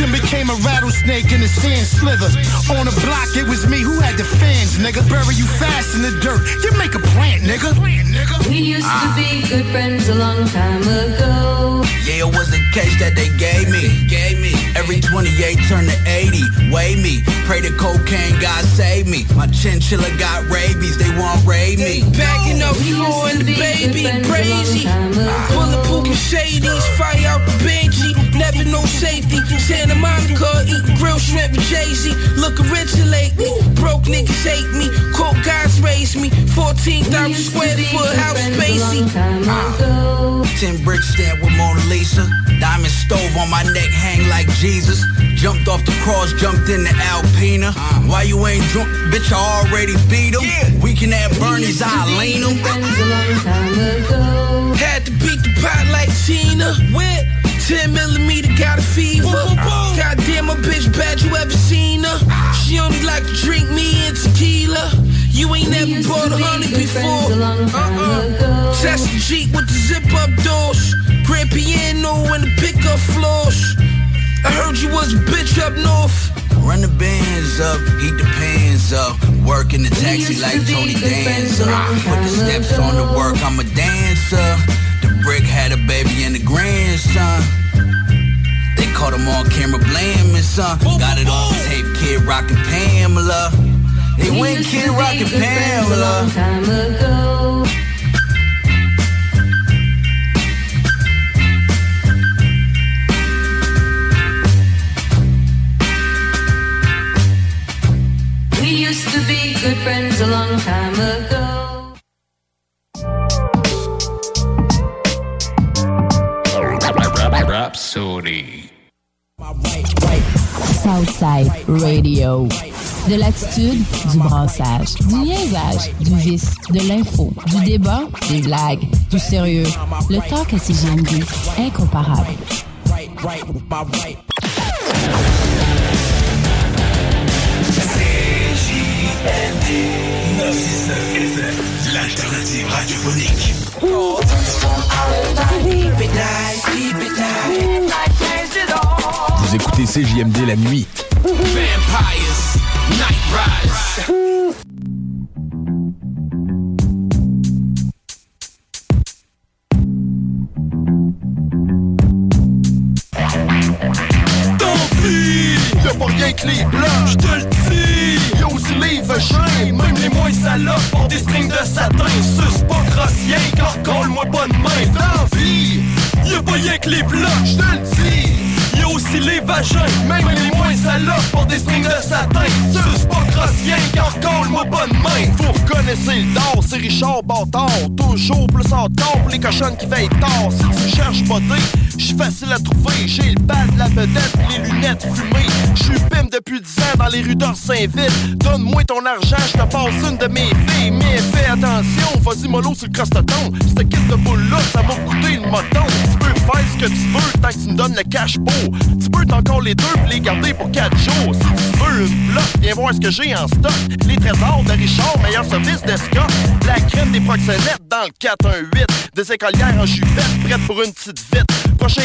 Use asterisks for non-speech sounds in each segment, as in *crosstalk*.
Then became a rattlesnake in the sand slither. On the block, it was me who had the fans, nigga. Bury you fast in the dirt. You make a plant, nigga. We used to be good friends a long time ago. Yeah, it was the case that they gave me. Gave me. Every 28 turned to 80. Weigh me. Pray the cocaine, God save me. My chinchilla got rabies. They won't raid me. Backing up floor and the baby crazy. Bulletproof Mercedes, fire out the Benji. Never no safety. Santa Monica, eating grilled shrimp with Jay-Z. Looking rich and late. Broke niggas hate me. Coke guys raised me. 14,000 square foot house spacey. Ah. Ten bricks stamped with Mona Lisa. Diamond stove on my neck, hang like Jesus. Jumped off the cross, jumped in the Alpina. Ah. Why you ain't drunk? Bitch, I already beat him. We can have Bernie's, I lean him. Had to beat the pot like Tina. Wet. 10 millimeter got a fever. Goddamn, my bitch bad, you ever seen her? She only like to drink me and tequila. You ain't never bought a honey before. Uh-uh. Test the Jeep with the zip up doors. Grand piano and the pickup floors. I heard you was a bitch up north. Run the bands up, heat the pans up. Work in the taxi like Tony Danza. Put the steps on the work, I'm a dancer. The brick had a baby and a grandson. They caught him on camera blaming son. Got it on tape, Kid Rock and Pamela. They went Kid Rock and Pamela. Time ago. We used to be good friends a long time ago. Rhapsody. Southside Radio. De l'attitude, du brassage, du niaisage, du vice, de l'info, du débat, des blagues, du sérieux. Le talk à CGMD, incomparable. L'alternative radiophonique. Vous écoutez CJMD la nuit. Vampires, Night Rise. Y'a pas rien que les blancs, j'te le dis. Y'a aussi les vagins, même les moins salopes pour des strings de satin. Suce pas grossier, car colle-moi pas de main. Dans vie, y'a pas rien que les blancs, même les moins salopes pour des strings de satin. Suce pas grossier, car colle-moi pas de main. Vous reconnaissez le d'or, c'est Richard Bâtard. Toujours plus en temps pour les cochonnes qui veillent tard. Si tu cherches beauté, j'suis facile à trouver. J'ai le bal, la vedette, les lunettes fumées. J'suis pime depuis 10 ans dans les rues d'Orsainville. Donne-moi ton argent, j'te passe une de mes filles. Mais fais attention, vas-y mollo sur le crostaton. Cette kit de boule là, ça va coûter le moton. Tu peux faire ce que tu veux tant que tu me donnes le cash beau. Tu peux encore les deux pis les garder pour 4 jours. Si tu veux une bloc, viens voir ce que j'ai en stock. Les trésors de Richard, meilleur service de Scott. La crème des proxénètes dans le 418. Des écolières en jupette, prêtes pour une petite vite.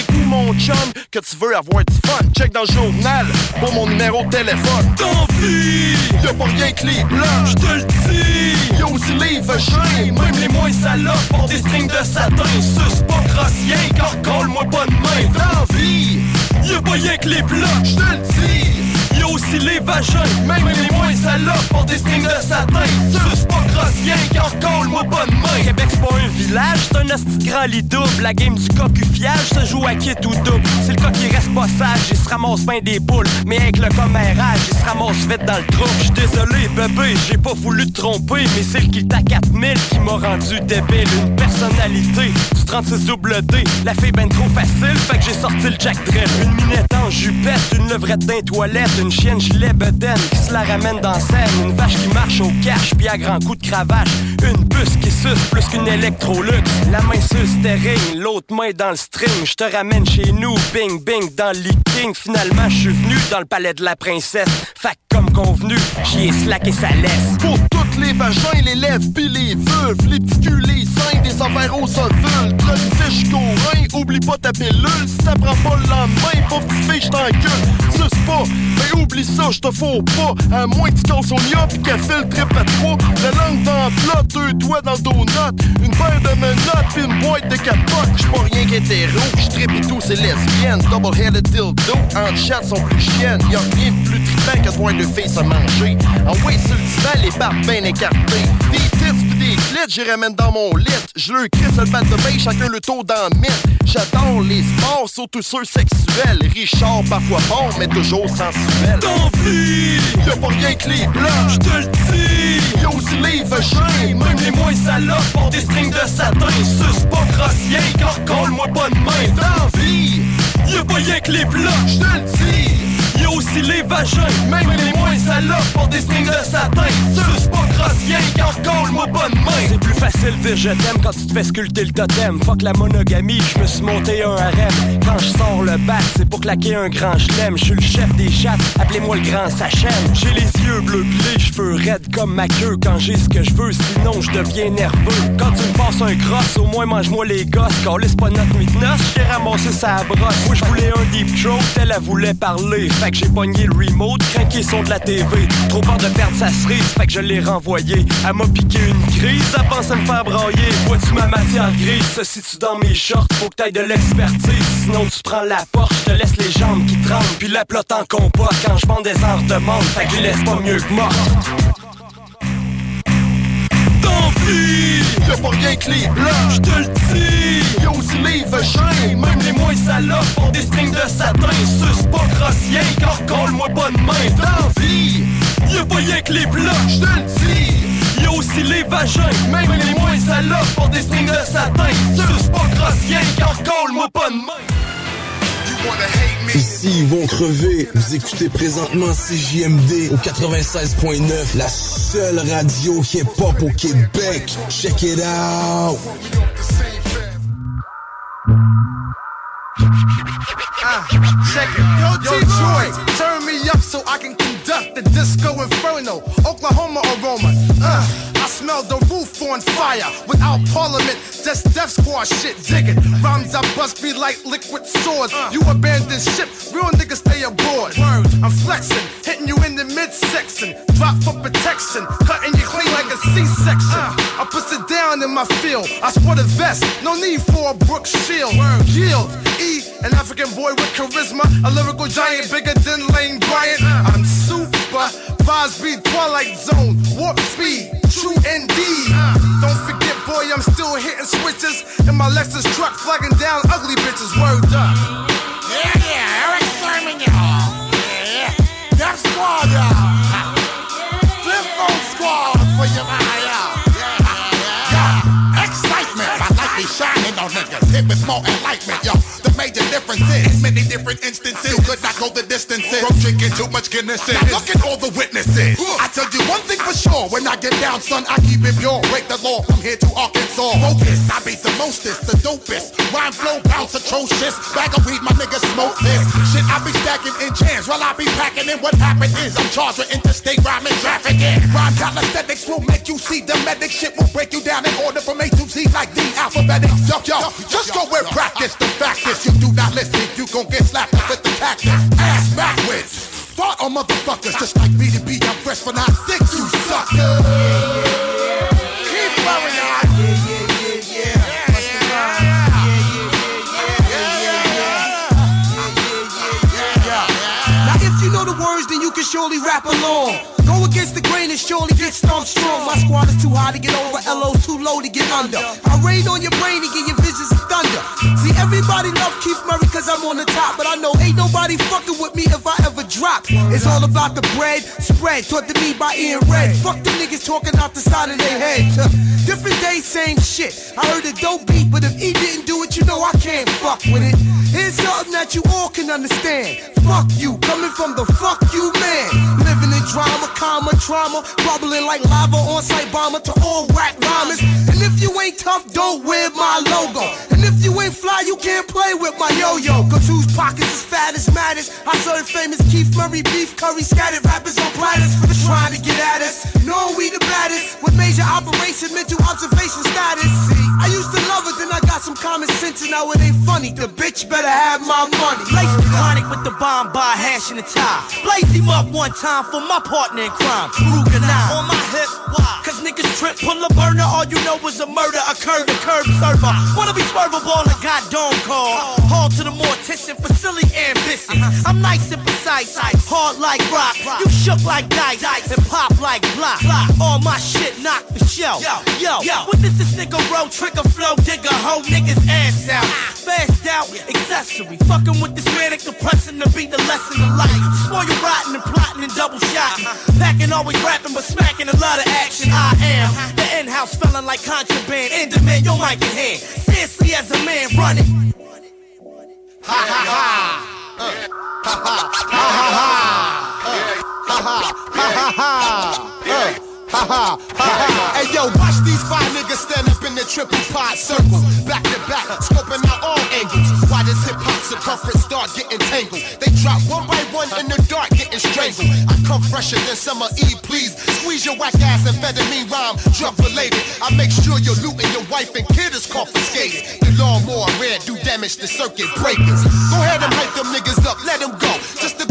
Coup, mon chum, que tu veux avoir du fun. Check dans le journal pour mon numéro de téléphone. T'en vie, y'a pas rien que les blancs, je te le dis. Y'a aussi les vagins, même les moins salopes, pour des strings de satin. Suce pas grossien, car colle-moi pas de main. T'en vie, y'a pas rien que les blancs, je te le dis aussi les vagins Même les moins salopes pour des strings de satin. Suce pas grossien colle moi bonne main. Québec c'est pas un village, c'est un hostie grand lit double La game du cocufiage se joue à kit ou double. C'est le cas qui reste pas sage, il se ramasse bien des boules. Mais avec le commérage, il se ramasse vite dans le trou J'suis désolé bébé, j'ai pas voulu te tromper Mais c'est le kit à 4000 qui m'a rendu débile. Une personnalité du 36 double D. La fille ben trop facile, fait que j'ai sorti le Jack Drill Une minette en jupette, une levrette d'un toilette, une chienne gilet bedaine qui se la ramène dans scène. Une vache qui marche au cash puis à grands coups de cravache. Une puce qui suce plus qu'une électrolux. La main sur le steering, l'autre main dans le string. Je ramène chez nous, bing bing dans le king. Finalement, je suis venu dans le palais de la princesse. Fac comme convenu, j'y ai slacké sa laisse. Pour toutes les vagins, les lèvres pis les vulves, les petits culs, affaires au ovule. Trop de fiche oublie pas ta pilule. Si t'apprends pas le lendemain, pauvre petite fille, j't'encule. Suce pas, mais oublie ça, j'te fous pas. À moins que tu casses pis qu'elle fait le trip à toi. La langue dans plat, deux doigts dans le donut. Une paire de menottes pis une boîte de capote. J'suis pas rien qu'hétéro, j'trippe et tout, c'est lesbienne. Double-headed dildo, en chat sont plus chiennes. Y'a rien de plus trippant que de filles se manger. En way sur le divan, les barbes bien écartées. Des tits pis des clits, j'y ramène dans mon lit. J'le crisse le bat de bain, chacun le taux dans le mythe. J'adore les sports, surtout ceux sexuels. Richard, parfois bon, mais toujours sensuel. D'envie, y'a pas rien que les blancs, j'te le dis. Y'a aussi les vagins, même les moins salopes, pour des strings de satin. Suce pas grossien, car colle-moi pas de main. D'envie, y'a pas rien que les blancs, j'te le dis. Aussi les vagins, même les moins salopes pour des strings de satin. Suce pas pas de main. C'est plus facile de dire je t'aime quand tu te fais sculpter le totem. Fuck la monogamie, je me suis monté un harem. Quand je sors le bac, c'est pour claquer un grand chelem. Je suis le chef des chattes, appelez-moi le grand Sachem. J'ai les yeux bleus les cheveux raides comme ma queue. Quand j'ai ce que je veux, sinon je deviens nerveux. Quand tu me passes un cross, au moins mange-moi les gosses. Quand laisse pas notre nuit j'ai ramassé sa brosse. Moi je voulais un deep throat, elle, elle voulait parler. Fait que j'ai le remote, craqué son de la TV. Trop peur de perdre sa cerise, fait que je l'ai renvoyé. Elle m'a piqué une crise, elle pense à me faire brailler. Vois-tu ma matière grise, si tu dans mes shorts, faut que t'ailles de l'expertise. Sinon tu prends la porte, je te laisse les jambes qui tremblent. Puis la plotte en compas quand je des heures de monde. Fait que je laisse pas mieux que morte. D'envie, y'a pas rien que les blancs, je te le dis. Y'a aussi les vagins, même les moins salopes, pour des strings de satin. Suce pas grossien, car colle-moi pas de main. D'envie, y'a pas rien que les blancs, je te le dis. Y'a aussi les vagins, même les moins salopes, pour des strings de satin. Suce pas grossien, car colle-moi pas de main. Ici, ils vont crever. Vous écoutez présentement CJMD au 96.9, la seule radio hip-hop au Québec. Check it out. Ah. Yo, turn me up so I can conduct the disco inferno. Oklahoma aroma. Smell the roof on fire. Without parliament, just Def Squad shit. Dig it. Rhymes I bust be like liquid swords. Uh. You abandon ship, real niggas stay aboard. Word. I'm flexing, hitting you in the midsection. Drop for protection, cutting you clean like a C-section. Uh. I put it down in my field. I sport a vest, no need for a Brooke Shields. Word. Yield, E, an African boy with charisma, a lyrical giant bigger than Lane Bryant. Uh. I'm super, vibes be Twilight Zone, warp speed, true indeed. Uh, don't forget, boy, I'm still hitting switches in my Lexus truck, flagging down ugly bitches. Word up. Yeah, yeah, Erick Sermon, y'all. Yeah, Def Squad, y'all. Flip squad for your man, y'all. Yeah, yeah, Excitement, my light be shining on niggas. Hit with more enlightenment, yo major differences. In many different instances, you could not go the distances. From drinking too much Guinness. Now look at all the witnesses. I tell you one thing for sure, when I get down, son, I keep it pure. Break the law from here to Arkansas. Focus, I beat the mostest, the dopest. Rhyme flow bounce atrocious. Bag of weed, my niggas smoke this. Shit, I be stacking in jams while I be packing in. What happened is I'm charged with interstate rhyming trafficking. Rhyme calisthenics will make you see the medic. Shit will break you down in order from A to Z like the alphabetic. Yo, yo, just go where practice. The fact is you do not listen, you gon' get slapped with the cactus. Ass backwards. Fart on motherfuckers just like me to be. I'm fresh for not six, you sucker. Keep flowing on. Yeah, yeah, yeah, yeah. What's the rhyme? Now if you know the words, then you can surely rap along. Go against the grain and surely get stomped strong. My squad is too high to get over, LO's too low to get under. I rain on your brain and give you visions thunder. See, everybody love Keith Murray cause I'm on the top, but I know ain't nobody fucking with me if I ever drop. It's all about the bread, spread, taught to me by Ian Red. Fuck the niggas talking out the side of their head. Different day, same shit. I heard a dope beat, but if he didn't do it, you know I can't fuck with it. Here's something that you all can understand. Fuck you, coming from the fuck you man. Living in drama, karma, trauma, bubbling like lava on site bomber to all whack rhymers. And if you ain't tough, don't wear my logo. And if you ain't fly, you can't play with my yo-yo. Cause whose pockets is fat as matters. I serve famous Keith Murray beef curry scattered rappers on platters for the trying to get at us. Knowing we the baddest with major operation, mental observation status. I used to love it, then I got some common sense, and now it ain't funny. The bitch better have my money. Lace the chronic with the bomb by hash and a tie. Blaze him up one time for my partner in crime. Ruger now on my. Why? Cause niggas trip, pull a burner. All you know is a murder occurred. A curb server. Wanna be swervable and got dome call. Haul to the mortician for silly ambitions. Uh-huh. I'm nice and precise. Hard like rock. You shook like dice. And pop like block. All my shit knock for show. Yo, yo. Yo. What this is nigga roll? Trigger flow. Digger hoe niggas ass out. Ah. Fast out. Accessory. Fucking with this manic depressing to be the lesson of life. Spoil you rotten and plotting and double shot. Uh-huh. Packing always rapping but smacking a lot of action. I am the in-house feeling like contraband. In demand, your mic in hand. Seriously as a man running. Ha ha ha. Ha ha ha ha ha. Ha ha ha ha ha. Ha ha. Hey yo, watch these five niggas stand up in the triple pod circle, back to back, scoping out all angles. Why does hip hop circumference start getting tangled? They drop one by one in the dark, getting strangled. I come fresher than summer Eve, please. Squeeze your whack ass amphetamine rhyme, drug related. I make sure your loot and your wife and kid is confiscated. The lawnmower red do damage to circuit breakers. Go ahead and hype them niggas up, let them go. Just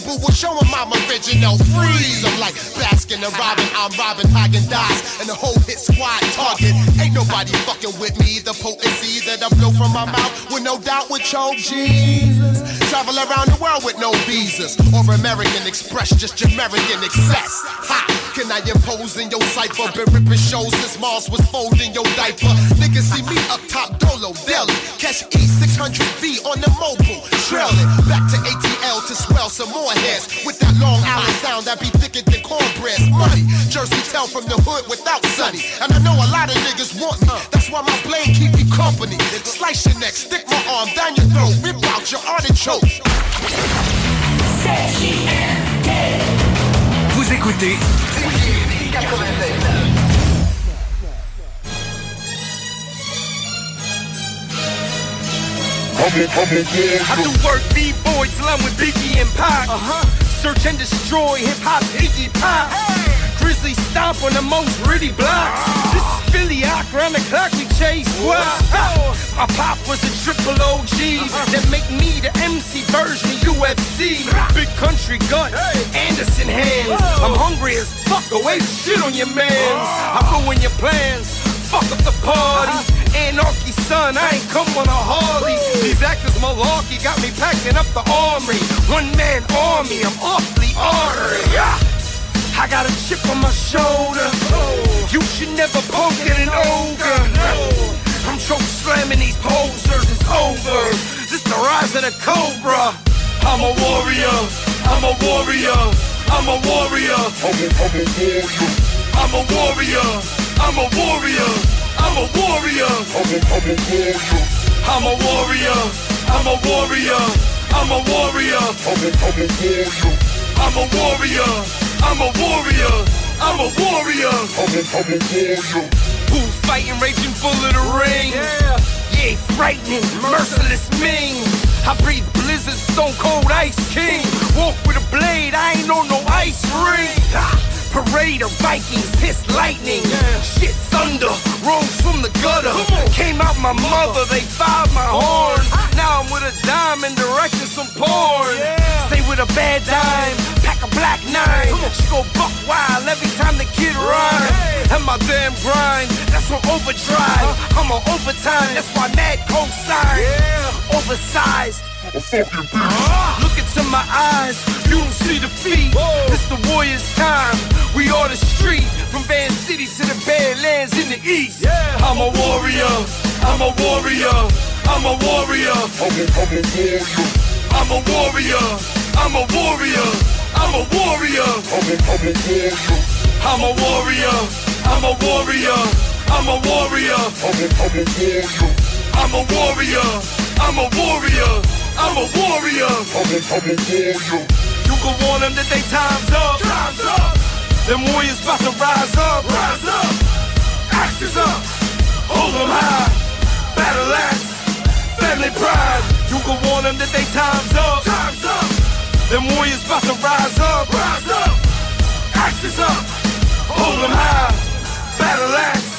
will show I'm original. Freeze, I'm like Baskin and Robin, I'm Robin Häagen-Dazs, and the whole hit squad target. Ain't nobody fucking with me. The potency that I blow from my mouth with no doubt with choke Jesus. Travel around the world with no visas or American Express, just American excess. Ha! Can I impose in your cipher? Been ripping shows since Mars was folding your diaper. Niggas see me up top dolo, deli. Catch E600V on the mobile. Trail it back to ATL to swell some more heads. With that Long Island sound that be thicker than cornbread. Money, Jersey tell from the hood without Sunny. And I know a lot of niggas want me. That's why my blade keep me company. Slice your neck, stick my arm down your throat, rip out your artichoke. Vous écoutez I do work B-boy till I'm with Biggie and Pac. Uh-huh. Search and destroy hip-hop's Iggy Pop. Grizzly stomp on the most gritty blocks. This is Philly, Ock, round the clock we chase what? My pop was a triple OG that make me the MC version UFC. Big country gut, Anderson hands. I'm hungry as fuck, away shit on your mans. I ruin your plans, fuck up the party. Anarchy, son, I ain't come on a Harley. These actors malarkey got me packing up the armory. One man army, I'm awfully ornery. Ah! I got a chip on my shoulder. You should never poke at an ogre. I'm choke slamming these posers, it's over. This the rise of the cobra. I'm a warrior, I'm a warrior, I'm a warrior. I'm a, I'm a warrior. I'm a warrior, I'm a warrior. I'm a warrior. I'm a, warrior. I'm a warrior. I'm a warrior. I'm a warrior. I'm a warrior. I'm a warrior. I'm a warrior. I'm a, I'm a warrior. Who fighting, raging full of the ring? Yeah. Yeah, frightening, merciless mean. I breathe blizzard, stone cold ice king. Walk with a blade, I ain't on no ice ring. Ah, Raider, Vikings, piss lightning. Shit thunder, rose from the gutter. Came out my mother, they fired my horns. Now I'm with a diamond directing some porn. Stay with a bad dime, pack a black nine. She go buck wild every time the kid rhyme. And my damn grind, that's on overdrive. I'm on overtime, that's why Mad co-sign. Oversized. Uh-huh. Look into my eyes, you don't see the feet. It's the warrior's time. We are the street, from Van City to the Badlands in the east. I'm a warrior, I'm a warrior, I'm a warrior. I'm a, I'm a warrior. I'm a warrior. I'm a warrior. I'm a, I'm a warrior. I'm a warrior. I'm a warrior. I'm a, I'm a warrior. I'm a warrior. I'm a warrior. I'm a warrior. I'm a, I'm a warrior. You can warn them that they time's up. Time's up. Them warriors about to rise up. Rise up. Axes up. Hold them high. Battle axe. Family pride. You can warn them that they time's up. Time's up. Them warriors about to rise up. Rise up. Axes up. Hold them high. Battle axe.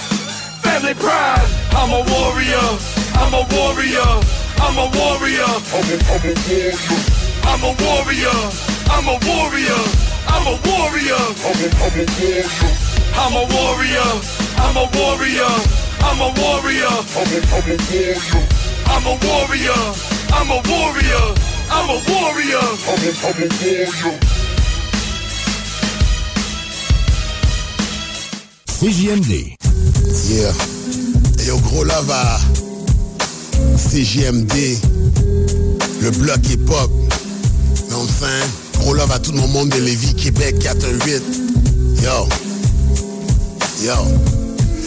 Family pride. I'm a warrior. I'm a warrior. I'm a warrior. I'm a, I'm a warrior. I'm a warrior. I'm a warrior. I'm a, I'm a warrior. I'm a warrior. I'm a warrior. I'm a, I'm a warrior. I'm a warrior. I'm a warrior. I'm a warrior. I'm a, I'm a warrior. CJMD. Yeah. Et au gros love à CJMD. Le bloc hip-hop. Mais enfin, gros love à tout mon monde de Lévis, Québec 418. Yo. Yo.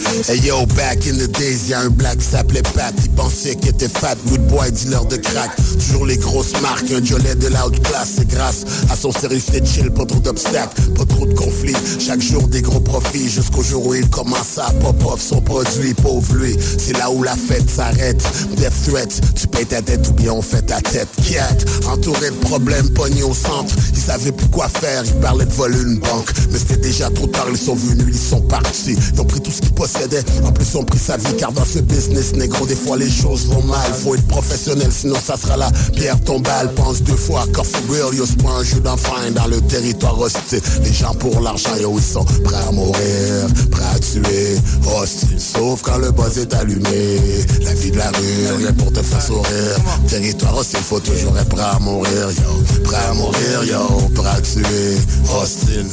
Hey yo, back in the days, y'a un black qui s'appelait Pat. Il pensait qu'il était fat, good boy, dealer de crack. Toujours les grosses marques, un jolet de la C'est grâce à son sérieux, c'était chill, pas trop d'obstacles Pas trop de conflits, chaque jour des gros profits Jusqu'au jour où il commence à pop-off son produit. Pauvre lui, c'est là où la fête s'arrête. Death threat, tu payes ta dette ou bien on fait ta tête. Cat, entouré de problèmes, pogné au centre. Ils savaient plus quoi faire, ils parlaient de voler une banque. Mais c'était déjà trop tard, ils sont venus, ils sont partis. Ils ont pris tout ce qu'ils possédaient en plus on pris sa vie car dans ce business négro des fois les choses vont mal. Faut être professionnel sinon ça sera la pierre tombale. Pense deux fois car for real yo c'est un jeu d'enfant dans le territoire hostile. Les gens pour l'argent yo ils sont prêts à mourir Prêts à tuer. Hostile Sauf quand le buzz est allumé. La vie de la rue rien pour te faire sourire. Territoire hostile faut toujours être prêt à mourir yo. Prêt à mourir yo Prêt à tuer. Hostile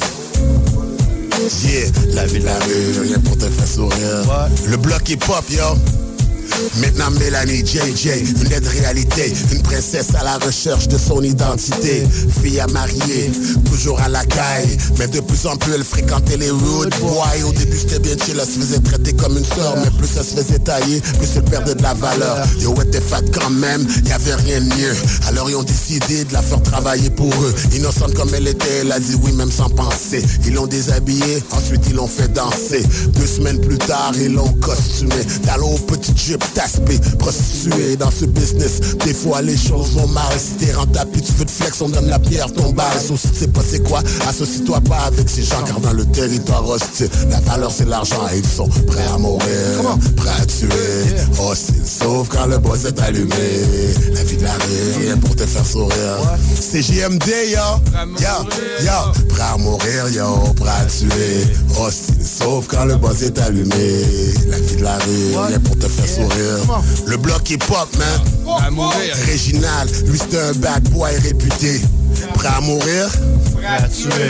Yeah, la vie de la rue, rien pour te faire sourire. Le bloc hip hop, yo. Maintenant Mélanie JJ, une aide réalité, une princesse à la recherche de son identité, fille à marier, toujours à la caille, mais de plus en plus elle fréquentait les road boys. Au début c'était bien chill, elle se faisait traiter comme une sœur, mais plus elle se faisait tailler, plus elle perdait de la valeur. Yo était fat quand même, y avait rien de mieux. Alors ils ont décidé de la faire travailler pour eux. Innocente comme elle était, elle a dit oui même sans penser. Ils l'ont déshabillée, ensuite ils l'ont fait danser. Deux semaines plus tard, ils l'ont costumé. Dans l'eau petit jupe taspé, prostitué dans ce business. Des fois les choses vont mal. Si t'es rentable, puis tu veux te flex, on donne la pierre tombale. Sauf si tu sais pas c'est quoi, associe-toi pas avec ces gens. Car dans le territoire hostile, la valeur c'est l'argent et ils sont prêts à mourir, prêts à tuer. Hostile, sauf quand le boss est allumé. La vie de la rue, rien pour te faire sourire. C'est JMD, yo, yo, yo. Prêt à mourir, yo, prêt à tuer. Hostile, sauf quand le boss est allumé. La vie de la rue, rien pour te faire sourire. Le bloc hip hop, man. Réginal, lui c'était un bad boy réputé. Prêt à mourir?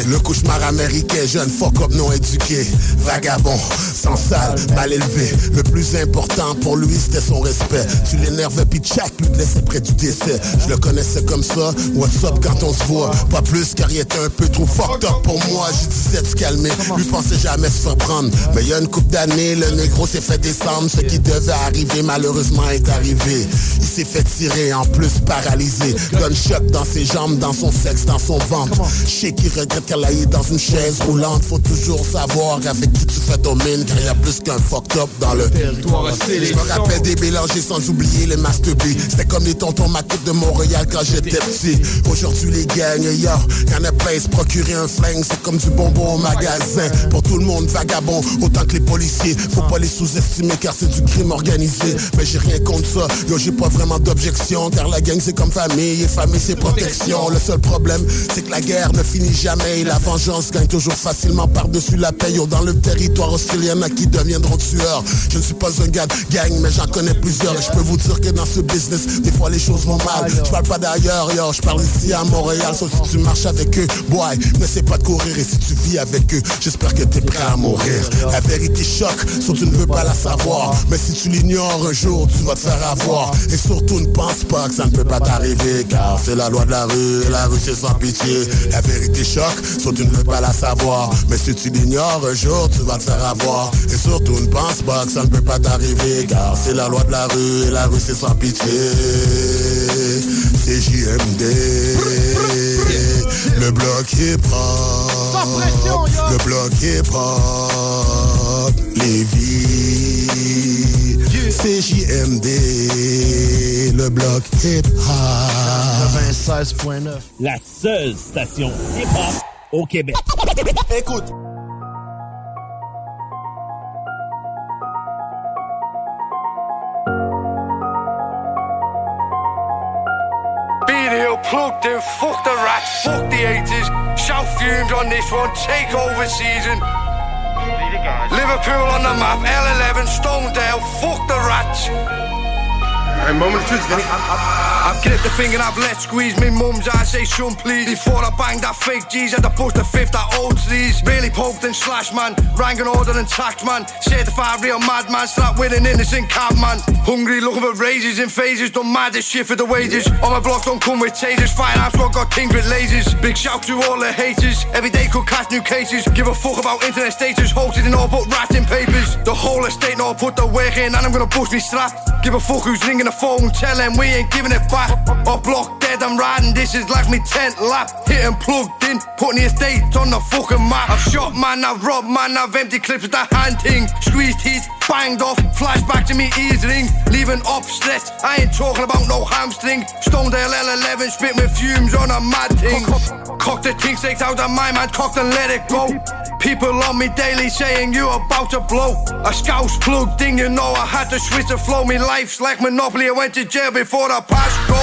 Le cauchemar américain, jeune fuck up non éduqué. Vagabond, sans salle, mal élevé. Le plus important pour lui c'était son respect. Tu l'énervais puis tchac, lui te laissait près du décès. Je le connaissais comme ça, what's up quand on se voit? Pas plus car il était un peu trop fucked up pour moi. J'ai disais de se calmer, lui pensait jamais se faire prendre Mais il y a une couple d'années, le négro s'est fait descendre. Ce qui devait arriver malheureusement est arrivé. Il s'est fait tirer, en plus paralysé. Gunshot dans ses jambes, dans son sexe dans son ventre. Sais qu'il regrette qu'elle aille dans une chaise roulante. Faut toujours savoir avec qui tu fais ton mine, car y a plus qu'un fucked up dans le territoire. Je me rappelle des mélangés sans oublier les master C'était comme les tontons macoutes de Montréal quand j'étais petit. Aujourd'hui les gangs, yo, y'en a plein, se procurer un flingue, c'est comme du bonbon au magasin. Pour tout le monde vagabond, autant que les policiers. Faut pas les sous-estimer car c'est du crime organisé. Mais j'ai rien contre ça, yo j'ai pas vraiment d'objection, car la gang c'est comme famille et famille c'est protection. Le seul problème, c'est que la guerre ne finit jamais et la vengeance gagne toujours facilement par-dessus la paye. Dans le territoire hostile, y'en a qui deviendront tueurs? Je ne suis pas un gars de gang, mais j'en connais plusieurs. Et je peux vous dire que dans ce business, des fois les choses vont mal. Je parle pas d'ailleurs, yo, je parle ici à Montréal. Sauf si tu marches avec eux, boy, n'essaie pas de courir. Et si tu vis avec eux, j'espère que t'es prêt à mourir. La vérité choque, sauf tu ne veux pas la savoir. Mais si tu l'ignores un jour, tu vas te faire avoir. Et surtout ne pense pas que ça ne peut pas t'arriver, car c'est la loi de la rue. La rue c'est sans pitié. La vérité choque, sauf tu ne veux pas la savoir. Mais si tu l'ignores un jour, tu vas te faire avoir. Et surtout ne pense pas que ça ne peut pas t'arriver, car c'est la loi de la rue. Et la rue c'est sans pitié. C'est JMD. Le bloc hip hop. Le bloc hip hop. Lévis. C'est JMD. Le bloc hip hop. 96.9. La seule station hip hop au Québec. Écoute. Video plugged in, fuck the rats, fuck the 80s. Shout fumes on this one, take over season. Liverpool on the map, L11, Stonedale, fuck the rats. Een moment of truth, Vinny. I've gripped the finger and I've let squeeze. Me mum's I say son please. Before I bang that fake G's had to push the fifth that old these Really poked and slashed man. Rang an order and taxed man. Certified real madman. Slap an innocent cab man. Hungry looking for raises in phases. Done mad as shit for the wages. On my block don't come with tasers. Finance squad got kings with lasers. Big shout to all the haters. Every day could catch new cases. Give a fuck about internet status. Hosted and all put rats in papers. The whole estate I put the work in And I'm gonna bust me strap Give a fuck who's ringing the phone Tell we ain't giving it back Off block dead I'm riding This is like me 10th lap. Hitting plugged in Putting the estate on the fucking map. I've shot man I've robbed man I've empty clips with that hand thing. Squeezed teeth Banged off Flashback to me ears ring Leaving up I ain't talking about no hamstring. Stonedale L11 Spit with fumes on a mad thing. Cock the thing stakes out of my mind Cocked and let it go People on me daily saying you about to blow. A scouse plugged in You know I had to switch the flow. Me life's like Monopoly I went to jail before the past go.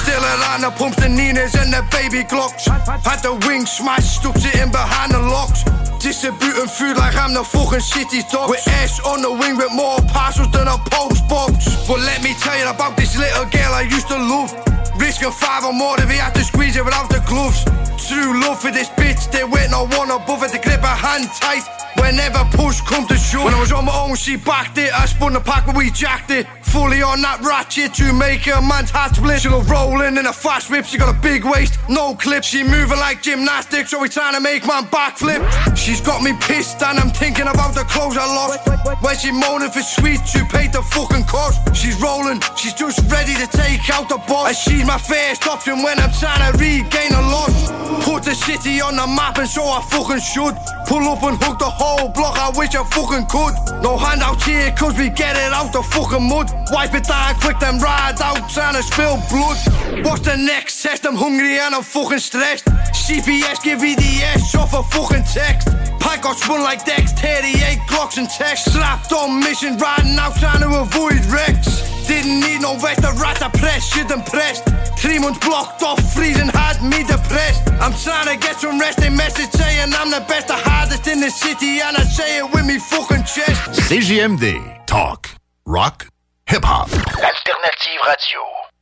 Still around the pumps, the Ninas and the baby Glocks Had the wings smashed, stuck sitting behind the locks. Distributing food like I'm the fucking city's dog With ass on the wing with more parcels than a post box. But let me tell you about this little girl I used to love. Risking five or more if he had to squeeze it without the gloves True love for this bitch, They went no one above it to grip her hand tight. Whenever push come to shove When I was on my own she backed it. I spun the pack but we jacked it. Fully on that ratchet to make a man's heart split. She go rolling in a fast whip She got a big waist, no clip. She moving like gymnastics So we trying to make man backflip. She's got me pissed and I'm thinking about the clothes I lost. When she moaning for sweets You paid the fucking cost. She's rolling, she's just ready to take out the boss. And she's my first option when I'm trying to regain a loss Put the city on the map and so I fucking should Pull up and hook the whole block, I wish I fucking could. No handouts here cause we get it out the fucking mud. Wipe it down quick then ride out trying to spill blood. What's the next test? I'm hungry and I'm fucking stressed. CPS give VDS off a fucking text. Pike got spun like Dex, 38 clocks and text. Slapped on mission, riding out trying to avoid wrecks Didn't need no vest, a rat I pressed, shit impressed Three months blocked off, freezing had me depressed I'm trying to get some rest, a message saying I'm the best, the hardest in the city And I say it with me fucking chest CJMD. Talk. Rock. Hip-hop. Alternative Radio.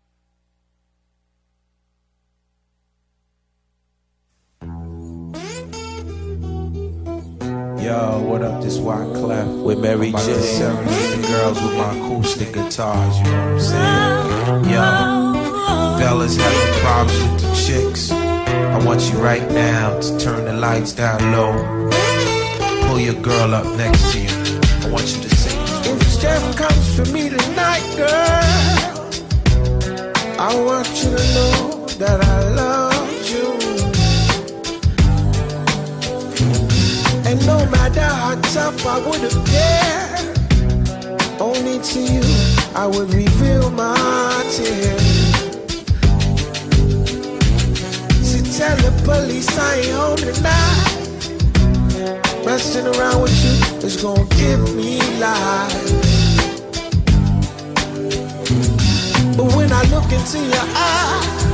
Yo, what up? This Wyclef with Mary J. Serenade the girls with my acoustic guitars, you know what I'm saying? Yo, fellas having problems with the chicks. I want you right now to turn the lights down low. Pull your girl up next to you. I want you to sing these If Steph comes for me tonight, girl, I want you to know that I love myself, I wouldn't care. Only to you, I would reveal my tears. She tell the police I ain't home tonight. Messing around with you is gonna give me life. But when I look into your eyes,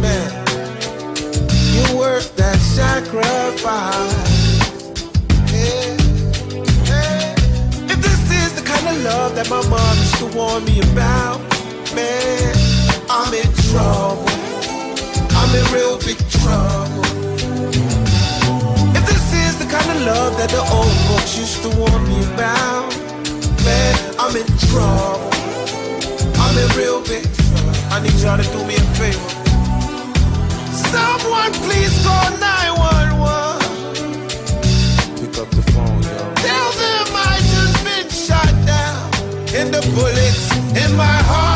man, you're worth that sacrifice. Love that my mom used to warn me about, man, I'm in trouble. I'm in real big trouble. If this is the kind of love that the old folks used to warn me about, man, I'm in trouble. I'm in real big trouble. I need y'all to do me a favor. Someone please call 911. Pick up the phone, yo. Bullets in my heart.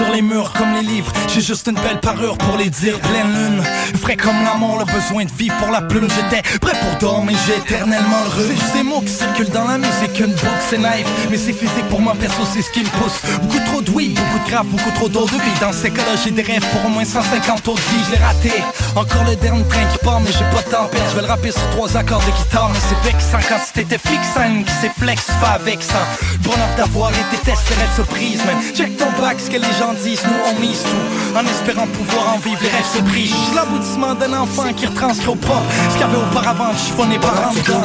Sur les murs juste une belle parure pour les dire. Pleine lune, frais comme l'amour, le besoin de vivre pour la plume. J'étais prêt pour dormir, j'ai éternellement le rhume. C'est ces mots qui circulent dans la musique, une boxe c'est live. Mais c'est physique pour moi, perso, c'est ce qui me pousse. Beaucoup trop de weed, beaucoup de grave, beaucoup trop d'eau de vie. Dans ces cas-là, j'ai des rêves pour au moins 150 autres vies. Je l'ai raté. Encore le dernier train qui part, mais j'ai pas de temps. Je vais le rapper sur trois accords de guitare, mais c'est vexant quand c'était fixant, qui s'est flex, pas avec ça. Bonheur d'avoir été testé, reste surprise, man. Check ton bac, ce que les gens disent, nous on mise tout. En espérant pouvoir en vivre, les rêves se brisent. L'aboutissement d'un enfant qui retranscrit au propre ce qu'il y avait auparavant, chiffonné par en dedans.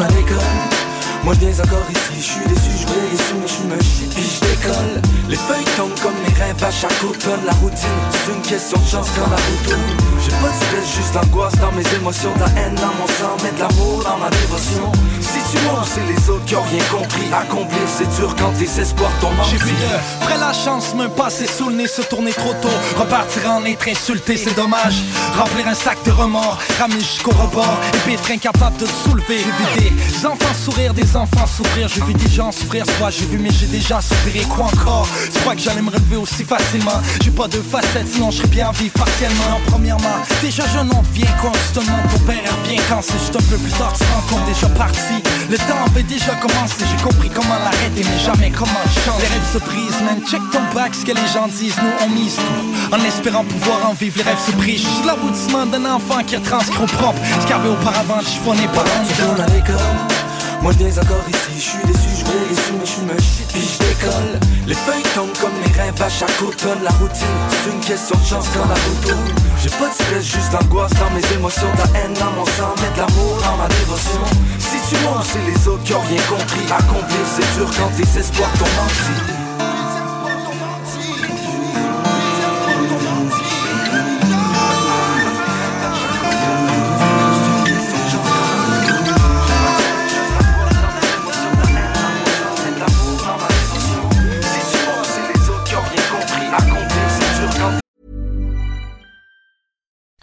Moi je encore ici, je suis déçu, je voulais les sous mais je me chie puis je décolle. Les feuilles tombent comme mes rêves à chaque automne La routine, c'est une question de chance quand la route J'ai pas de stress, juste l'angoisse dans mes émotions. La haine dans mon sang, mais de l'amour dans ma dévotion. Si tu montes, c'est les autres qui ont rien compris. Accomplir c'est dur quand tes espoirs tombent J'ai vu de près la chance me passer sous le nez, se tourner trop tôt. Repartir en être insulté, c'est dommage. Remplir un sac de remords, ramener jusqu'au rebord. Et être incapable de soulever. J'ai vu des enfants sourire, des enfants souffrir. J'ai vu des gens souffrir, soit j'ai vu mais j'ai déjà Et quoi encore? Tu crois que j'allais me relever aussi facilement. J'ai pas de facettes, sinon je serais bien vivre partiellement. Non, premièrement, déjà je n'en te demandes ton père revient quand c'est juste un peu plus tard Tu rends compte déjà parti. Le temps avait déjà commencé J'ai compris comment l'arrêter mais jamais comment le changer. Les rêves se brisent, man, check ton back Ce que les gens disent, nous on mise tout. En espérant pouvoir en vivre, les rêves se brisent. Je suis l'aboutissement d'un enfant qui retranscrit au propre. Ce qu'il y avait auparavant, chiffonné par un Moi je encore ici, je suis déçu, je les mais je me puis je décolle. Les feuilles tombent comme mes rêves à chaque automne. La routine, c'est une question de chance quand la route J'ai pas de stress, juste l'angoisse dans mes émotions. La haine dans mon sang, mais de l'amour dans ma dévotion. Si tu montes, c'est les autres qui ont rien compris. Accomplir c'est dur quand tes espoirs tombent en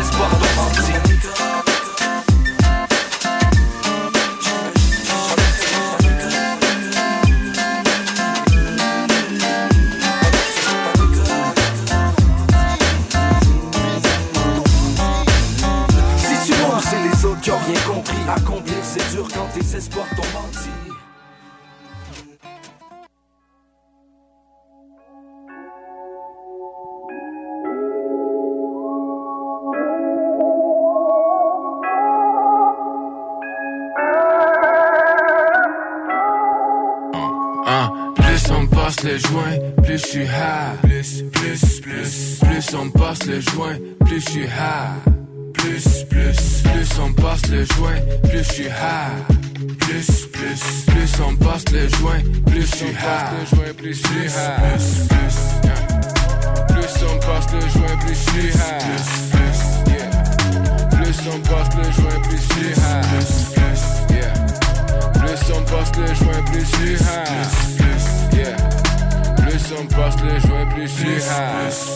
espoirs autres qui ont rien compris à combien c'est dur quand tes espoirs t'ont menti. On passe le joint, plus je suis high. Plus, plus, plus, plus on passe le joint, plus je suis high. Plus, plus, plus on passe le joint, plus je suis high. Plus, plus, plus on passe le joint, plus je suis high. Plus, plus, plus, plus, on passe le joint, plus je suis high. Plus, plus. Plus on passe le joint, plus je suis high. Plus, plus. Plus on passe le joint, plus je suis high. Passe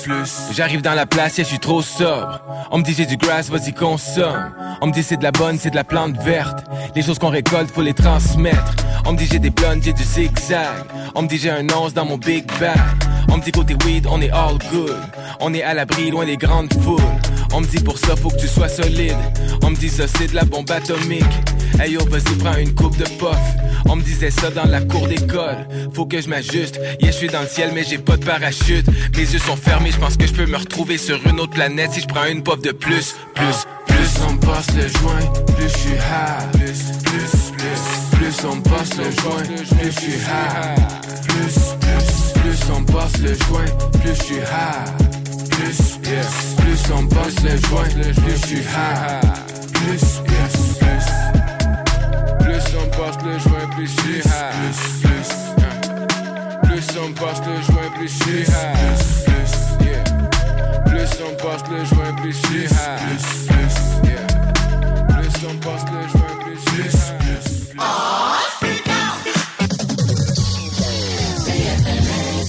plus. J'arrive dans la place, yeah, je suis trop sobre. On me dit j'ai du grass, vas-y consomme. On me dit c'est de la bonne, c'est de la plante verte. Les choses qu'on récolte, faut les transmettre. On me dit j'ai des blondes, j'ai du zigzag. On me dit j'ai un once dans mon big bag. On me dit côté weed, on est all good. On est à l'abri, loin des grandes foules. On me dit pour ça, faut que tu sois solide. On me dit ça, c'est de la bombe atomique. Hey yo, vas-y, prends une coupe de puff. On me disait ça dans la cour d'école. Faut que je m'ajuste. Yeah, je suis dans le ciel, mais j'ai pas de parachute. Mes yeux sont fermés, je pense que je peux me retrouver sur une autre planète si je prends une puff de plus. Plus, plus on passe le joint, plus je suis high. Plus, plus, plus, plus on passe le joint, plus je suis high. Plus, plus, plus on passe le joint, plus je suis high. Plus, yeah. plus on passe le joint, plus je suis high. Plus, plus, plus. Plus on passe le joint, plus je suis high. Plus, plus, plus on passe le joint, plus je suis high. Plus, plus, yeah. Plus on passe le joint, plus je suis high. Plus, plus, yeah. Plus on passe le joint, plus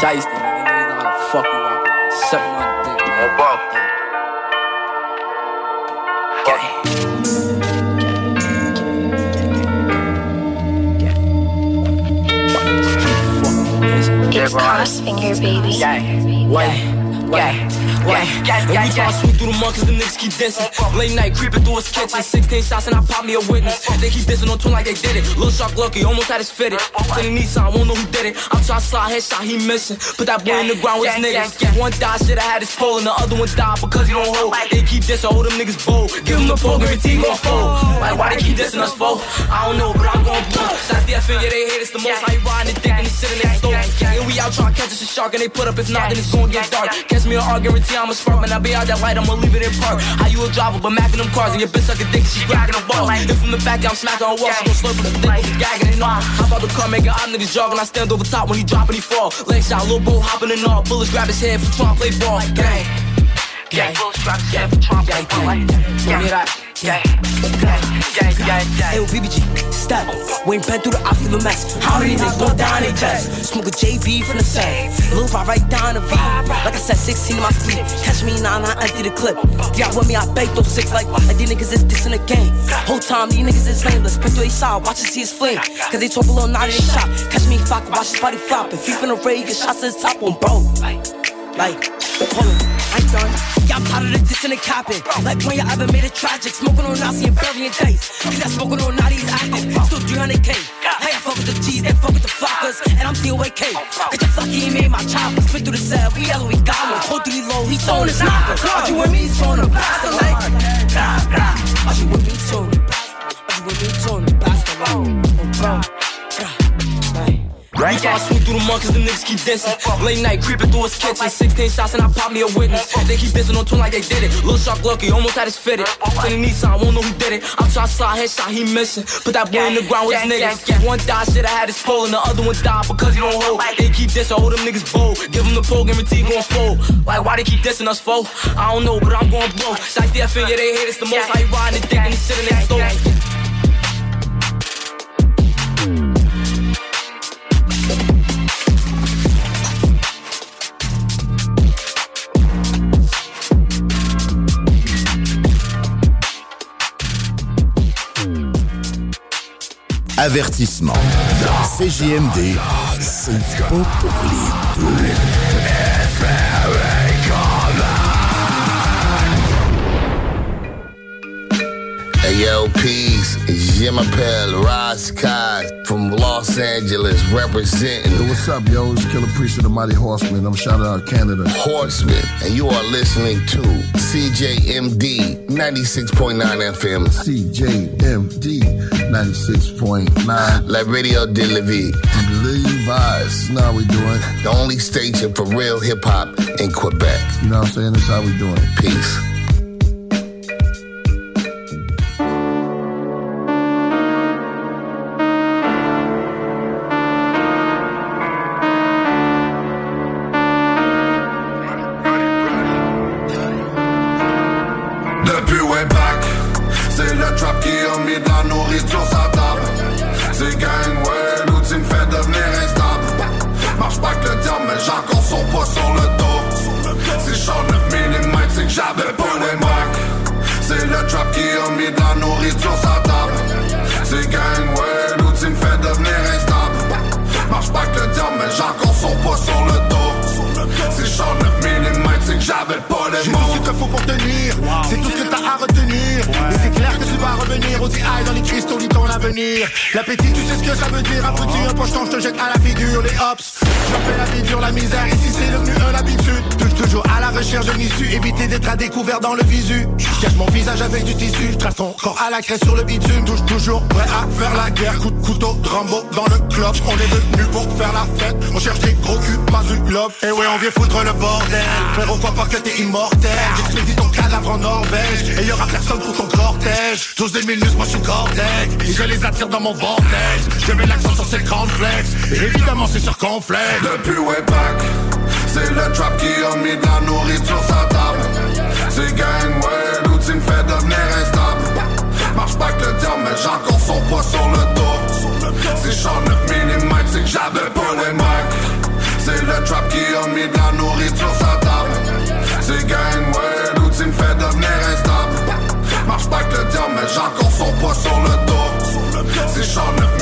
Shiesty, nigga. Niggas know how to fuck you up. Suck my dick, man. It's Crossfinger, baby. Yeah, yeah, yeah. yeah, And we to sweep through the monkeys, the niggas keep dissing. Late night creeping through his kitchen. 16 shots and I pop me a witness. They keep dissing on tune like they did it. Lil Shark lucky, almost had his fitted. Then he Nissan, won't know who did it. I'm trying to slide headshot, he missing. Put that boy in the ground with his niggas. One died, shit, I had his pole, and the other one died because he don't hold. They keep dissing, hold them niggas bold. Give him the pole, guarantee gon' fold. Like, why they keep dissing us, foe? I don't know, but I'm gon' blow. Shots the FN, yeah, they hate us the most. How you riding and he sitting there stove. And we out trying to catch us a shark, and they put up his knot, then it's gon' get dark. Catch me an R, guarantee I'm a spark, man. I be out that light, I'ma leave it in park. How you a driver, but macking them cars, and your bitch suck a dick, she grabbing the balls. If from the back, I'm smacking her walls, she gon' slurp with the dick, gagging it all. How about the car making op niggas jogging? I stand over top when he drop and he fall. Leg shot, little bro hopping and all. Bullets grab his head for trying to play ball. Gang. Gang. Gang. Gang. Gang. Gang. Yeah, yeah, yeah, yeah. Hey, BBG, step. We ain't been through the ops of a mess. How many niggas gon' die in they chest? Smoke a JB from the set. Lil Rob right down the V. Like I said, 16 in my speed. Catch me now, I empty the clip. Yeah, with me, I bake those six like, like these niggas is dissing the game. Whole time, these niggas is lame. Let's through a side, watch it see his flame. Cause they talk below, not in shot. Catch me, fuck, watch his body flop. If he finna raid, get shots to the top on bro. Like, hold on, ain't done. Yeah, I'm tired of the dissing and capping. Like when you ever made it tragic. Smoking on Nazi and burying days. Cause that smoking on Naughty is active. Still 300k. Hey, I fuck with the G's, they fuck with the flockers. And I'm still AK. Cause your fucking he made my chopper. Spit through the cell, we yellow, we got one. Hold through the low, He's throwing his knocker. You me? He's throwing a bastard like. Nah. Are you with me? Bastard. Are you with me? A bastard like. Oh, bro. Right. We try to swoop through the monkeys, the niggas keep dissing. Late night creeping through his kitchen. 16 shots and I pop me a witness. They keep dissing on tune like they did it. Lil Shark lucky, almost had his fitted. Then he Nissan, won't know who did it. I'm trying to slide headshot, he missing. Put that boy in the ground with his niggas. One died, shit, I had his pole, and the other one died because he don't hold. They keep dissing, hold them niggas bold. Give him the pole, guarantee gon' fold. Like, why they keep dissing us, foe? I don't know, but I'm gon' blow. Shots the FN, yeah, they hate us the most. How you riding the dick and he sitting there stove. Avertissement. CJMD, c'est pas pour les doux. Hey yo, peace. It's Jim Appel, Ras Kass from Los Angeles representing. Yo, what's up, yo? It's Killah Priest of the Mighty Horseman. I'm shouting out Canada. Horseman, and you are listening to CJMD 96.9 FM. CJMD 96.9. La Radio de la Vie. Levi's. Now we doing. The only station for real hip hop in Quebec. You know what I'm saying? That's how we doing. Peace. Faut pour tenir, c'est tout ce que t'as à retenir. Et c'est clair que tu vas revenir, dit aïe dans les L'appétit, tu sais ce que ça veut dire, un petit, un pocheton, je te jette à la figure, les hops. Je fais la vie dure, la misère, ici c'est devenu un habitude. Touche toujours à la recherche d'une issue, éviter d'être à découvert dans le visu. Je cache mon visage avec du tissu, je trace ton corps à la craie sur le bitume. Touche toujours prêt à faire la guerre, coup de couteau, Rambo dans le club. On est venu pour faire la fête, on cherche des gros culs, pas du love. Et ouais, on vient foutre le bordel. Frérot, crois pas que t'es immortel. J'expédie ton cadavre en Norvège, et y aura personne pour ton cortège. Tous des minus, moi je suis je les attire dans mon vortex. Je mets l'accent sur ces grandes flex, évidemment c'est sur complexe. Depuis way back, c'est le trap qui a mis de la nourriture sur sa table. C'est gang, ouais, l'outil me fait devenir instable. Marche pas que le diable, mais j'ai encore son poids sur le dos. Si j'en 9 mm, c'est que j'avais pas les macs. C'est le trap qui a mis de la nourriture sur sa table. C'est gang, ouais, l'outil me fait devenir instable. Marche pas que le diable, mais j'ai encore son poids sur le dos. Si j'en 9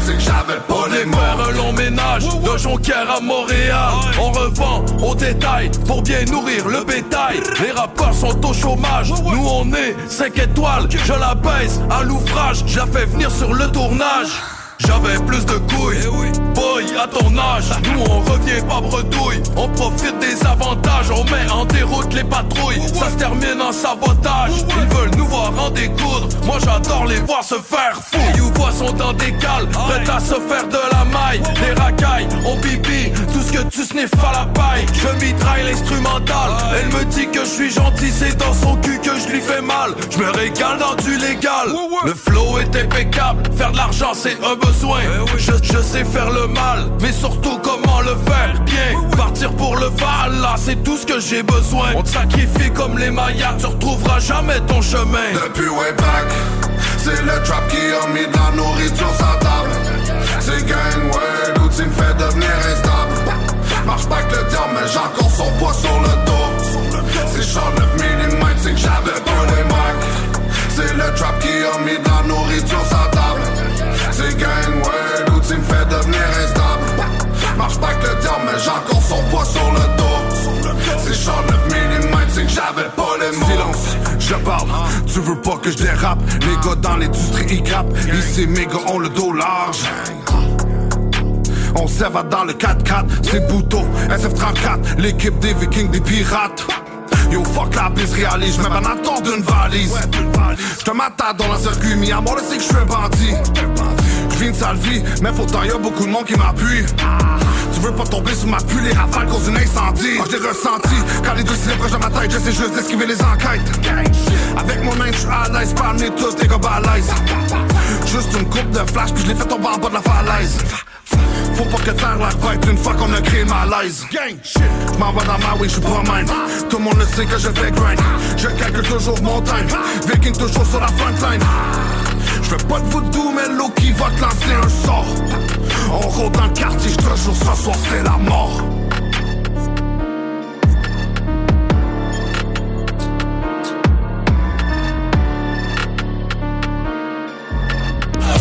c'est que j'avais pas les. Faire un long ménage de Jonquière à Montréal. On revend au détail pour bien nourrir le bétail. Les rappeurs sont au chômage, nous on est 5 étoiles. Je la baisse à l'ouvrage, je la fais venir sur le tournage. J'avais plus de couilles, boy, à ton âge. Nous on revient pas bredouille, on profite des avantages. On met en déroute les patrouilles, ça se termine en sabotage. Ils veulent nous voir en découdre, moi j'adore les voir se faire fou. You voix sont dans des cales, prêtes à se faire de la maille. Les racailles, on pipi, tout ce que tu sniffes à la paille. Je mitraille l'instrumental, elle me dit que je suis gentil, c'est dans son cul que je lui fais mal. Je me régale dans du légal, le flow est impeccable, faire de l'argent c'est un besoin. Je, je sais faire le mal, mais surtout comment le faire bien. Partir pour le val, là c'est tout ce que j'ai besoin. On te sacrifie comme les Mayas, tu retrouveras jamais ton chemin. Depuis way back, c'est le trap qui a mis de la nourriture sur sa table. C'est gang, ouais, l'outil me fait devenir instable. Marche pas que le diable, mais j'ai encore son poids sur le dos. Si j'en 9 mm, c'est que j'avais pas les macs. C'est le trap qui a mis de la nourriture sur sa table. C'est gang, ouais, l'outil me fait devenir instable. Marche pas que le diable, mais j'ai son poids sur le dos. Si j'en 9 mm, c'est que j'avais pas les mots. Silence, je parle, tu veux pas que je dérape? Les gars dans l'industrie ils grappent Ici mes gars ont le dos large on s'évade dans le 4x4, c'est Bouto, SF34, l'équipe des vikings, des pirates. Yo fuck la bise réalise, j'mets pas attends d'une valise. J'te m'attends dans le circuit, mis à c'est que j'suis un bandit. J'vis une sale vie, mais pourtant y'a beaucoup de monde qui m'appuie. Tu veux pas tomber sous ma pluie, les rafales causent une incendie. Oh, j'ai ressenti, quand les deux proches de ma tête, j'essaie juste d'esquiver les enquêtes. Avec mon main, j'suis à l'aise, parmi tous tes gars balèzes. Juste une coupe de flash, puis je l'ai fait tomber en bas de la falaise. Faut pas que t'ailles la bête une fois qu'on a créé ma malaise Gang shit M'en vais dans ma way, j'suis pas même Tout le monde le sait que je fais grind Je calcule toujours mon time Viking toujours sur la frontline J'fais pas de voodoo mais l'eau qui va te lancer un sort On rôde dans quartier, j'te jure ce soir c'est la mort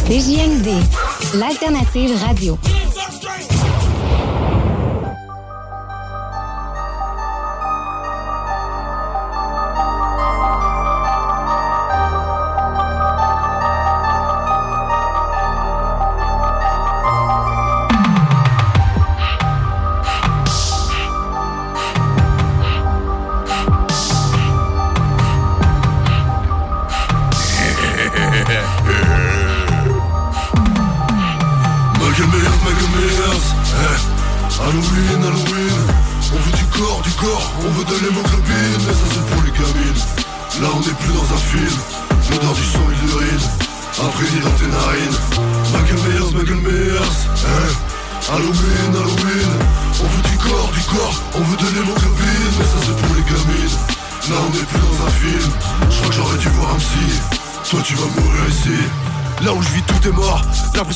CJMD, l'alternative radio.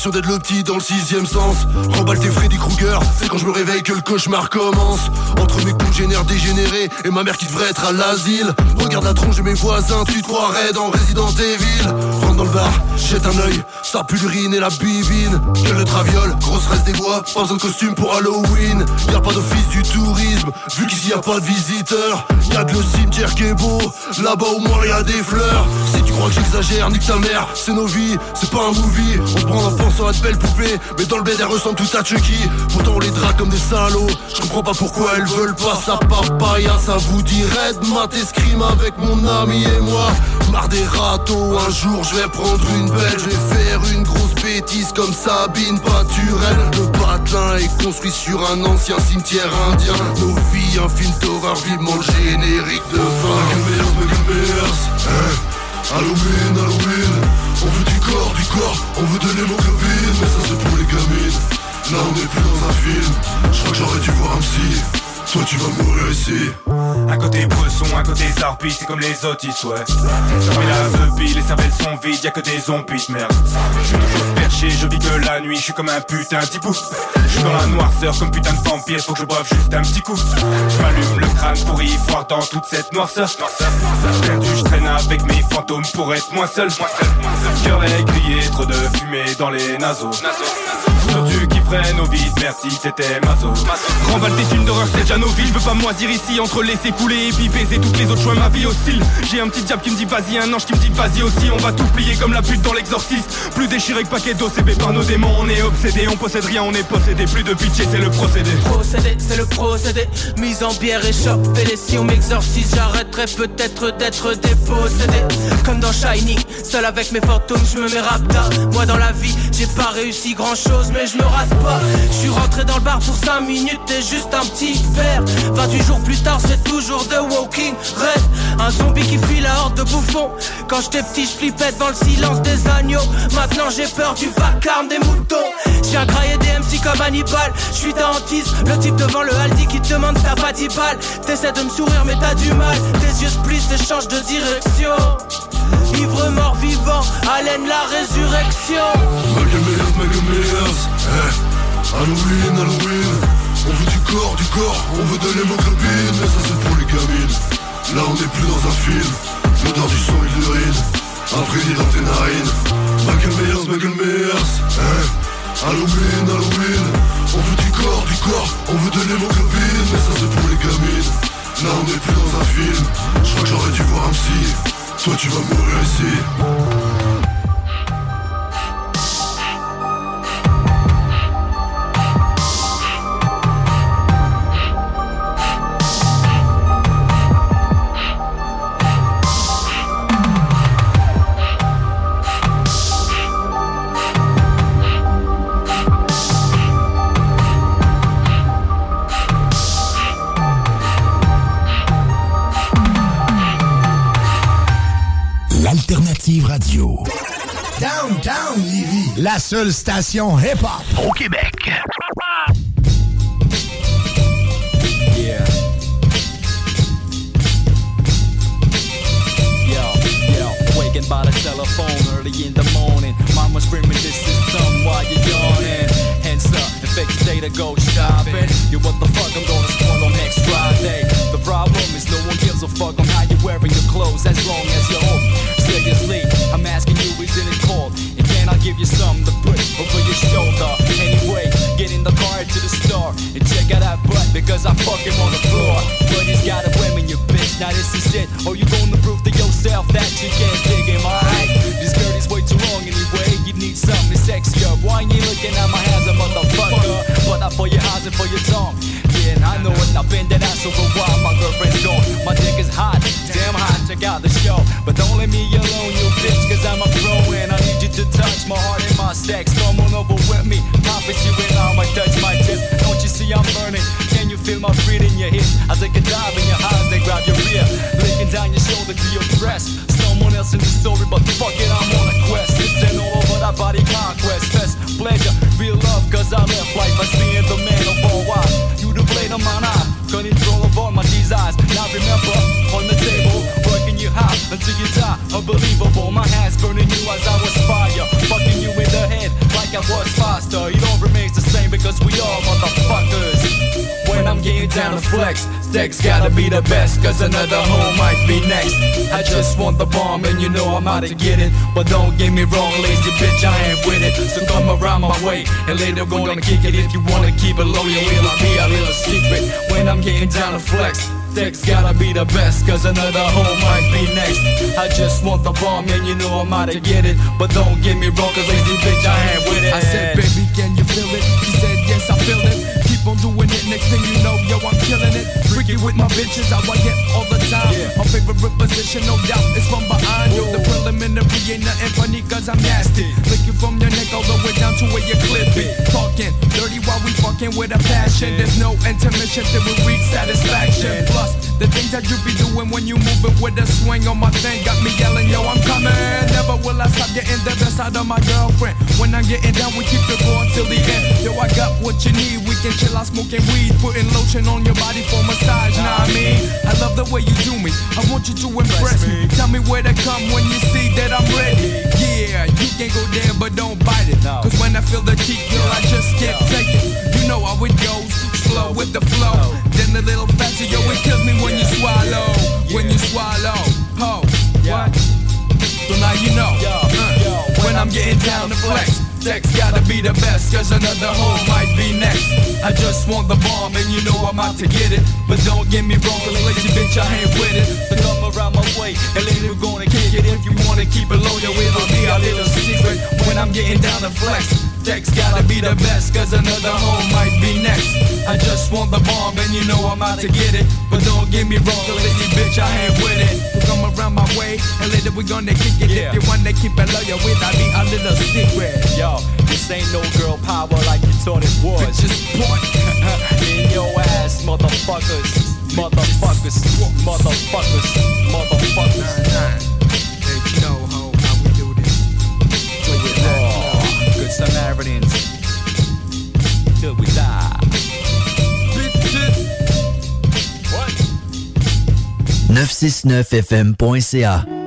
D'être le petit dans le sixième sens. Remballe tes Freddy Krueger C'est quand je me réveille que le cauchemar commence. Entre mes congénères dégénérés Et ma mère qui devrait être à l'asile. Regarde la tronche de mes voisins Tu te croirais dans Resident Evil. Rentre dans le bar, jette un œil Ça pue et la bibine. Gueule de traviole, grosse reste des bois. Pas de costume pour Halloween. Y'a pas d'office du tourisme. Vu qu'ici y a pas de visiteurs. Y'a que le cimetière qui est beau. Là-bas au moins y a des fleurs. Si tu crois que j'exagère, nique ta mère. C'est nos vies, c'est pas un movie. On prend en pensant à de belles poupées Mais dans le bed elles ressemblent tout à Chucky. Pourtant on les drague comme des salauds. Je comprends pas pourquoi elles veulent pas sa papaya. Ça vous dirait de mater scream avec mon ami et moi. Marre des râteaux, un jour je vais prendre une belle. Je vais faire une grosse bêtise comme Sabine. Paturelle Le patelin est construit sur un ancien cimetière indien. Nos vies, un film d'horreur vivement le générique de fin. Hein Halloween, Halloween. On veut du corps, du corps, on veut de l'hémoglobine Mais ça c'est pour les gamines. Là on est plus dans un film. Je crois que j'aurais dû voir un psy Toi tu vas mourir ici Un côté poisson, un côté zarpi, c'est comme les autres, ouais. Fermez la zeupie, les cervelles sont vides, y'a que des zombies, merde. Je suis toujours perché, je vis que la nuit, je suis comme un putain d'hibou Je suis dans la noirceur comme putain de vampire, faut que je boive juste un petit coup. Je m'allume le crâne pour y voir dans toute cette noirceur. Perdu, je traîne avec mes fantômes pour être moins seul. Cœur aiguillé, trop de fumée dans les naseaux Vide, merci, t'étais mazo Remballe tes films d'horreur, c'est déjà nos vies, je veux pas moisir ici entre laisser couler et puis baiser toutes les autres. Choix ma vie oscille J'ai un petit diable qui me dit vas-y un ange qui me dit vas-y aussi. On va tout plier comme la pute dans l'exorciste. Plus déchiré que paquet d'OCB par nos démons. On est obsédé, on possède rien, on est possédé. Plus de pitié c'est le procédé. Procédé, c'est le procédé. Mise en bière et choc Et si on m'exorcise. J'arrêterai peut-être d'être dépossédé. Comme dans Shining Seul avec mes fantômes je me mets rapta. Moi dans la vie j'ai pas réussi grand chose Mais je me rate pas. Je suis rentré dans le bar pour 5 minutes et juste un petit verre. 28 jours plus tard c'est toujours The Walking Red. Un zombie qui fuit la horde de bouffons. Quand j'étais petit je flippais devant le silence des agneaux. Maintenant j'ai peur du vacarme des moutons. J'ai un des MC comme Hannibal. Je suis ta le type devant le Aldi qui te demande ta balle T'essaies de me sourire mais t'as du mal. Tes yeux splissent et changent de direction Ivre mort vivant, haleine la résurrection. Magameers, Magameers, eh Halloween, Halloween On veut du corps, du corps, on veut de l'hémoglobine. Mais ça c'est pour les gamines. Là on est plus dans un film. L'odeur du sang et de l'urine. Imprégné dans tes narines Magameers, Magameers, eh Halloween, Halloween On veut du corps, du corps, on veut de l'hémoglobine. Mais ça c'est pour les gamines. Là on est plus dans un film. Je crois que j'aurais dû voir un psy Сводчивом России la seule station hip-hop au Québec. Yeah. Yo, yo, waking by the telephone early in the morning. Mama screaming, this is some while you're yawning. Hands up and fix the day to go shopping. You what the fuck I'm gonna spoil on next Friday. The problem is no one gives a fuck on how you're wearing your clothes as long as you're home. Seriously, I'm asking you, isn't it cold? And can I give you something to put over your shoulder? Anyway, get in the car to the store and check out that butt because I fuck him on the floor. But he's got a women, you bitch. Now this is it. Or you gonna prove to yourself that you can't dig him, alright? This skirt is way too long anyway. You need something sexier. Why ain't you looking at my hands, a motherfucker? But not for your eyes and for your tongue. Yeah, and I know it. I've been that ass over while. My girlfriend's gone. My dick is hot, damn hot. Check out the show. But don't let me alone, you bitch, cause I'm a pro and I need you to touch my heart and my sex. Come on over with me. Promise you and I might touch my chest. Don't you see I'm burning? Can you feel my breathing in your hips? I take a dive in your eyes, they grab your rear. Licking down your shoulder to your breast. Someone else in the story, but fuck it, I'm on a quest. All body conquest. Best pleasure, real love, cause I left life as being the man of all wise. You the blade of mine eye, control of all my desires. Now remember, on the table, working you hot until you die. unbelievable. My hands burning you as I was fire, fucking you in the head like I was faster. It all remains the same because we all motherfuckers. When I'm getting down to flex, Dex gotta be the best, cause another home might be next. I just want the bomb and you know I'm out to get it. But don't get me wrong, lazy bitch, I ain't with it. So come around my way and later we're gonna kick it. If you wanna keep it low, you will be a little secret. When I'm getting down to flex, Dex gotta be the best, cause another home might be next. I just want the bomb and you know I'm out to get it. But don't get me wrong, cause lazy bitch, I ain't with it. I said, baby, can you feel it? He said, yes, I feel it. Keep on doing it, next thing you know, yo, I'm killing it. Freaky with my bitches, how I get all the time. My favorite position, no doubt, is from behind. Yo, the preliminary ain't nothing funny, cause I'm nasty. Lick you from your neck all the way down to where your clip it. Talking dirty while we fucking with a passion. There's no intermission till we reach satisfaction. The things that you be doing when you moving with a swing on my thing got me yelling, yo, I'm coming. Never will I stop getting the best out of my girlfriend. When I'm getting down, we keep it going till the end. Yo, I got what you need. We can chill out smoking weed, putting lotion on your body for massage. Nah, I mean, I love the way you do me. I want you to impress me. Tell me where to come when you see that I'm ready. Yeah, you can't go there, but don't bite it. Cause when I feel the heat, girl, I just can't take it. You know how it goes. Slow with the flow. Then a little faster, yo, it kills me when you swallow. When you swallow. Ho, what? So now you know. Uh, when I'm getting down to flex. Dex gotta be the best, cause another hole might be next. I just want the bomb, and you know I'm out to get it. But don't get me wrong, cause lazy bitch, I ain't with it. So come around my way, and later we're gonna kick it. If you wanna keep it low, yo, it'll be a little secret. When I'm getting down to flex, Dex gotta be the best, cause another hole might be next. I just want the bomb, and you know I'm out to get it. But don't get me wrong, cause lazy bitch, I ain't with it. So come around my way, and later we're gonna kick it. If you wanna keep it low, yo, it'll be a little secret. Yo, this ain't no girl power like you thought it was. Just point *laughs* in your ass, motherfuckers. Motherfuckers, motherfuckers, motherfuckers. Hey, 969fm.ca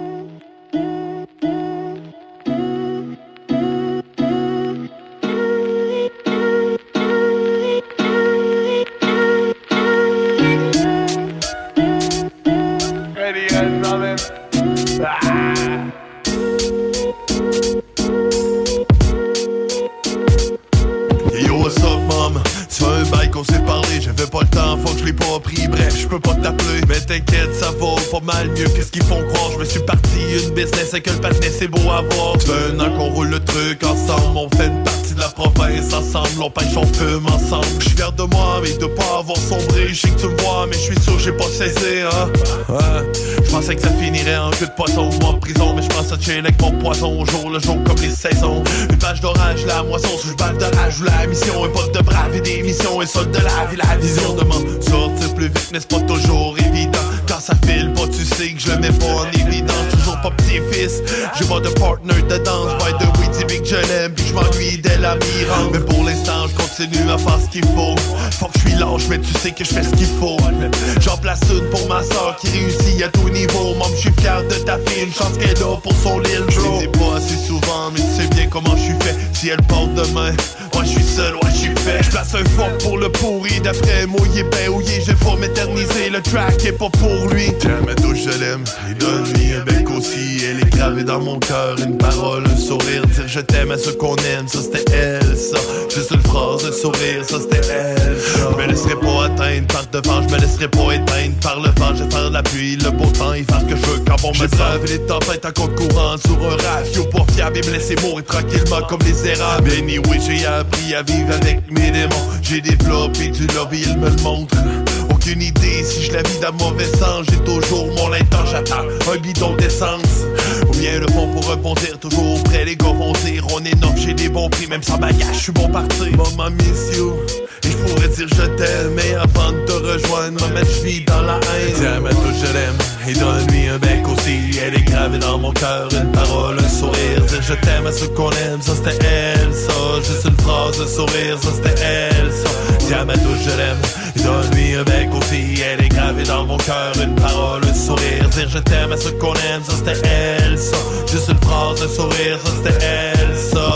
queue de poisson ou en prison, mais je pense à chill avec mon poison au jour le jour comme les saisons. Une page d'orage, la moisson, sous je balle de rage ou la mission, un pote de brave et des missions, et solde de la vie, la vision de sortir plus vite, mais c'est pas toujours évident. Quand ça file pas, tu sais que je le mets pas en évidence. Toujours pas petit-fils, j'ai pas de partner de danse. By the way, dis que je l'aime, puis je m'ennuie Mais pour l'instant, je continue à faire ce qu'il faut. Faut que je suis lâche, mais tu sais que je fais ce qu'il faut. J'en place une pour ma soeur qui réussit à tout niveau. Moi, je suis fier de ta fille, une chance qu'elle pour son l'île. Je dis pas assez souvent, mais tu sais bien comment je suis fait. Si elle porte demain, je suis seul, ouais je suis fait. Je place un fuck pour le pourri, d'après moi il est. Je vais pas m'éterniser, le track est pas pour lui. Tiens, ma douche, je l'aime, et donne-lui un bec aussi. Elle est gravée dans mon cœur, une parole, un sourire. Dire je t'aime à ceux qu'on aime, ça c'était elle, ça. Juste une phrase, un sourire, ça c'était elle. ça. Je me laisserai pas atteindre par devant, je me laisserai pas éteindre par le vent. Je vais faire la pluie, le beau temps, et faire ce que je veux quand bon me savent les tempêtes en concourant sur un rafio pas fiable et me laisser mourir tranquillement comme les érables. Anyway, j'ai appris à vivre avec mes démons. J'ai développé du love et il me le montre. Aucune idée si je la vis dans mauvais sens. J'ai toujours mon linton, j'attends un bidon d'essence. Ou bien le fond pour rebondir, toujours près les gars vont dire On est noble, j'ai des bons prix, même sans bagage, je suis bon parti. Maman miss you. Et je pourrais dire je t'aime, mais avant de te rejoindre, maman, je vis dans la haine. Tiens, ma touche, je l'aime, et donne-lui un bec aussi. Elle est gravée dans mon cœur, une parole, un sourire. Dire je t'aime à ceux qu'on aime, ça c'était elle, ça. Juste une phrase, un sourire, ça c'était elle, ça. Ma touche, je l'aime, Donne-lui un bec aussi, elle est gravée dans mon cœur. Une parole, un sourire, dire je t'aime à ce qu'on aime, ça c'était elle, ça. Juste une phrase, un sourire, ça c'était elle, ça.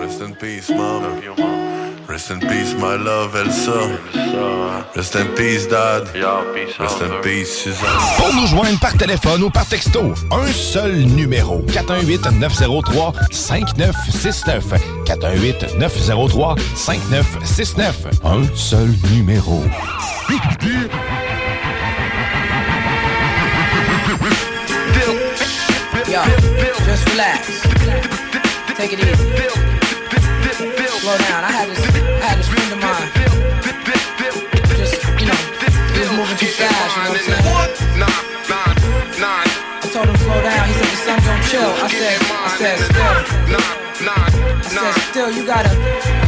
Rest in peace, mom. Rest in peace, my love, Elsa. Rest in peace, dad. Rest in peace, Suzanne. Pour nous joindre par téléphone ou par texto, un seul numéro. 418-903-5969. 418-903-5969. Un seul numéro. Yo, just relax. Take it easy. Slow down. I had this, I had this fast, you know what I'm saying? I told him slow down. He said the sun don't chill. I said, I said still. I said still, you gotta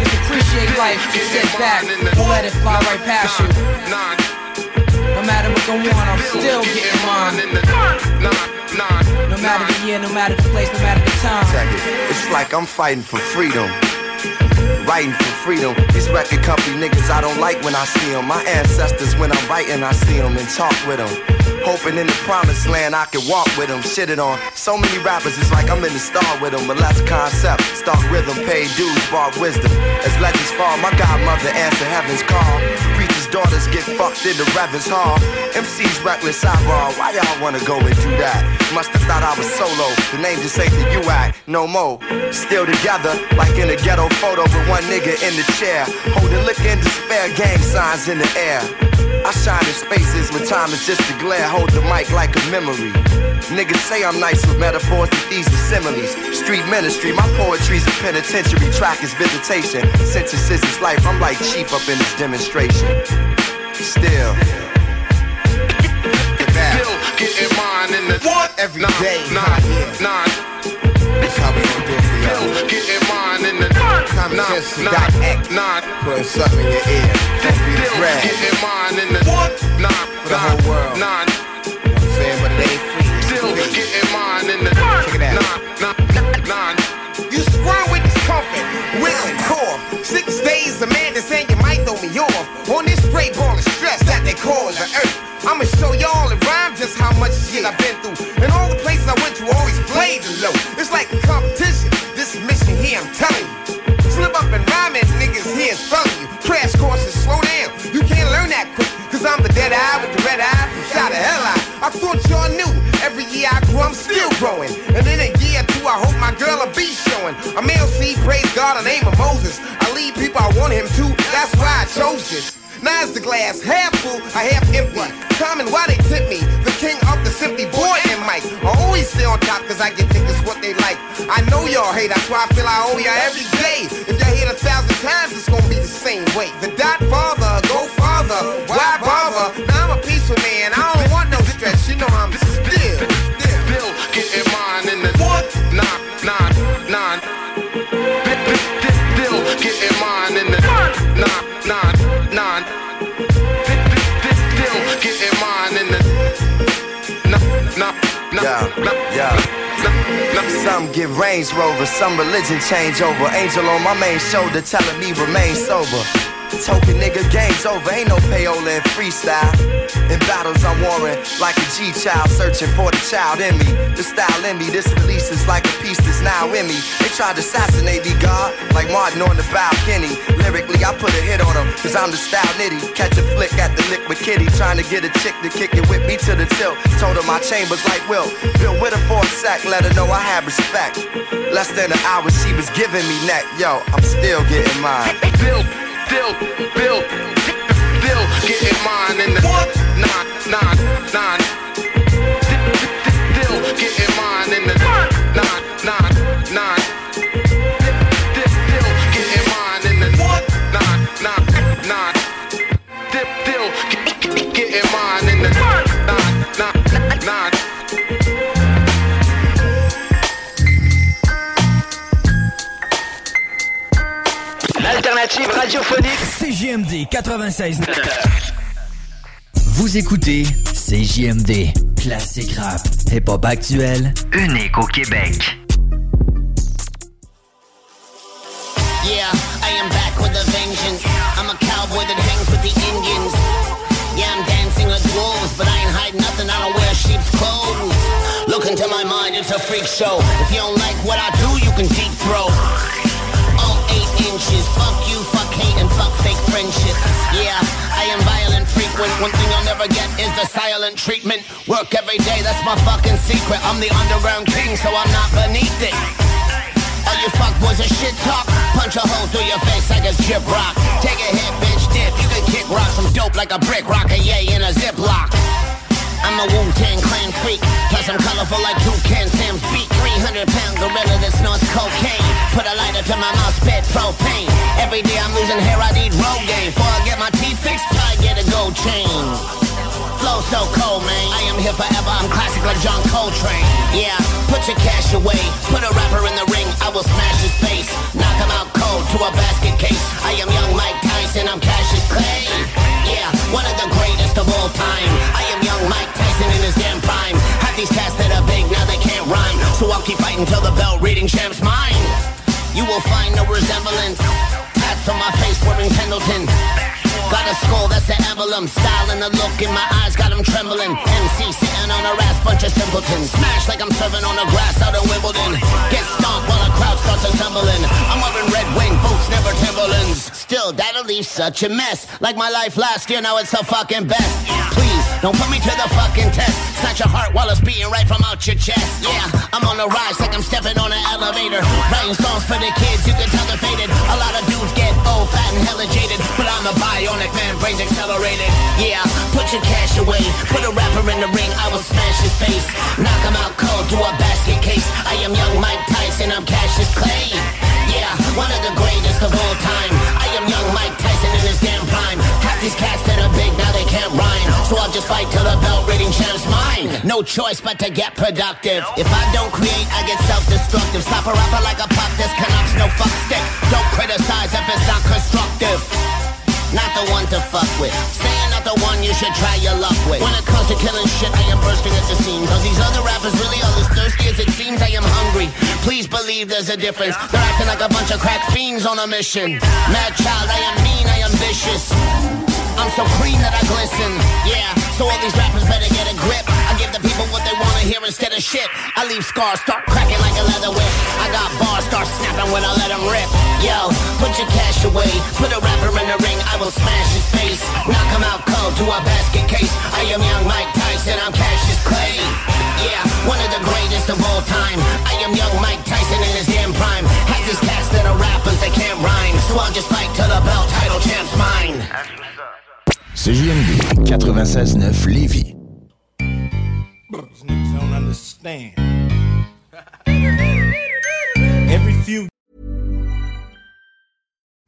just appreciate life. Just sit back. Don't let it fly right past you. No matter what go on, I'm still getting mine. No matter the year, no matter the place, no matter the time. It's like I'm fighting for freedom. Writing for freedom. These record company niggas I don't like when I see them. My ancestors, when I'm writing, I see them and talk with them. Hoping in the promised land I can walk with them. Shit it on. So many rappers, it's like I'm in the star with them. But less concept. Start rhythm, pay dues, bar wisdom. As legends fall, my godmother answer heaven's call. Preachers' daughters get fucked in the Reverend's hall. MC's reckless eyeball. Why y'all wanna go and do that? Must have thought I was solo. The name just ain't the you act. No more. Still together, like in a ghetto photo with one nigga in the chair. Holding liquor and despair, gang signs in the air. I shine in spaces when time is just a glare. Hold the mic like a memory. Niggas say I'm nice with metaphors, but these are similes. Street ministry, my poetry's a penitentiary. Track is visitation. Sentences is life. I'm like chief up in this demonstration. Still. Still getting mine in the what? Every nine, day, nine, nine. That's how we gon' do it for y'all. Still getting mine in the Common nine, sense nine, dot X. nine. Putting something in your ear. Don't be the Still getting mine in the what? Nine, For the whole world. nine. You know what I'm saying? But it ain't getting mine in the Check it out. nine, nine, nine. You sprung with discomfort, will and core. Six days, a man that's saying you might throw me off. On this spray ball of stress that they call the earth. I'ma show y'all in rhyme just how much shit I've been through. And all the places I went to always played the low. Growing. And in a year or two, I hope my girl will be showing. I'm LC, praise God, the name of Moses. I lead people I want him to. That's why I chose this. Now is the glass half full, I half empty. Common, why they tip me? The king of the simply boy and Mike. I always stay on top cause I get niggas what they like. I know y'all hate, that's why I feel I owe y'all every day. If y'all hate a thousand times, it's gonna be the same way. The dot father, go father, why Some get Range Rover, some religion change over. Angel on my main shoulder telling me remain sober. Token nigga, game's over. Ain't no payola in freestyle. In battles, I'm warring like a G child, searching for the child in me. The style in me, this release is like a piece that's now in me. They tried to assassinate me, God, like Martin on the balcony. Lyrically, I put a hit on them, cause I'm the style nitty. Catch a flick at the liquid kitty, trying to get a chick to kick it with me to the tilt. Told her my chambers like Will. Bill with her for a sec, let her know I have respect. Less than an hour, she was giving me neck. Yo, I'm still getting mine. Still, still, still, still getting mine in the what? Nine, nine, nine. l'alternative radiophonique CJMD 96. Vous écoutez CJMD, classique rap, hip-hop actuel, unique au Québec. Yeah, I am back with a vengeance. I'm a cowboy that hangs with the Indians. Yeah, I'm dancing with wolves, but I ain't hiding nothing. I don't wear sheep's clothes. Look into my mind, it's a freak show. If you don't like what I do, you can deep throw. Fake friendship. Yeah, I am violent, frequent. One thing I'll never get is the silent treatment. Work every day, that's my fucking secret. I'm the underground king, so I'm not beneath it. All you fuck fuckboys are shit talk. Punch a hole through your face like a chip rock. Take a hit, bitch, dip. You can kick rocks. I'm dope like a brick rock, a yay in a ziplock. I'm a Wu-Tang clan freak. Plus I'm colorful like Toucan Sam's beat. 300 pound gorilla that snorts cocaine. Put a lighter to my mouth, spit propane. Every day I'm losing hair, I need Rogaine. Before I get my teeth fixed, I get a gold chain. Flow so cold, man. I am here forever. I'm classic like John Coltrane. Yeah, put your cash away. Put a rapper in the ring. I will smash his face. Knock him out cold to a basket case. I am young Mike Tyson. I'm Cassius Clay. Yeah, one of the greatest of all time. I am young Mike Tyson in his damn prime. Have these cats that are big now they can't rhyme. So I'll keep fighting till the bell reading champ's mine. You will find no resemblance. Tats on my face wearing Pendleton. Got a skull, that's the emblem. Style and the look in my eyes got him trembling. MC sitting on a ass, bunch of simpletons. Smash like I'm serving on the grass out of Wimbledon. Get stomped while a crowd starts assembling. I'm wearing red wing boots, never Timberlands. Still, that'll leave such a mess. Like my life last year, now it's the fucking best. Please, don't put me to the fucking test. Snatch your heart while it's beating right from out your chest. Yeah, I'm on the rise like I'm stepping on an elevator. Writing songs for the kids, you can tell they're faded. A lot of dudes get old, fat, and hella jaded. But I'm a bionic man, brains accelerated. Yeah, put your cash away. Put a rapper in the ring, I will smash his face. Knock him out cold to a basket case. I am young Mike Tyson, I'm Cassius Clay. Yeah, one of the greatest of all time. I am young Mike Tyson in his damn prime. Half these cats that are big, now they can't rhyme. So I'll just fight till the belt reading champ's mine. No choice but to get productive. If I don't create, I get self-destructive. Slap a rapper like a pop, this Canucks no fuck stick. Don't criticize if it's not constructive. Not the one to fuck with. Saying not the one you should try your luck with. When it comes to killing shit, I am bursting at the seams. Are these other rappers really all as thirsty as it seems? I am hungry. Please believe there's a difference. They're acting like a bunch of crack fiends on a mission. Madchild, I am mean, I am vicious. I'm so clean that I glisten. Yeah, so all these rappers better get a grip. I give the people what they wanna hear instead of shit. I leave scars, start cracking like a leather whip. I got bars, start snapping when I let them rip. Yo, put your cash away. Put a rapper in the ring, I will smash his face. Knock him out cold to a basket case. I am young Mike Tyson, I'm Cassius Clay. Yeah, one of the greatest of all time. I am young Mike Tyson in his damn prime. Have these cats that are rappers, they can't rhyme. So I'll just fight till the belt title champ's mine. CJMD 96-9 Lévis. Every few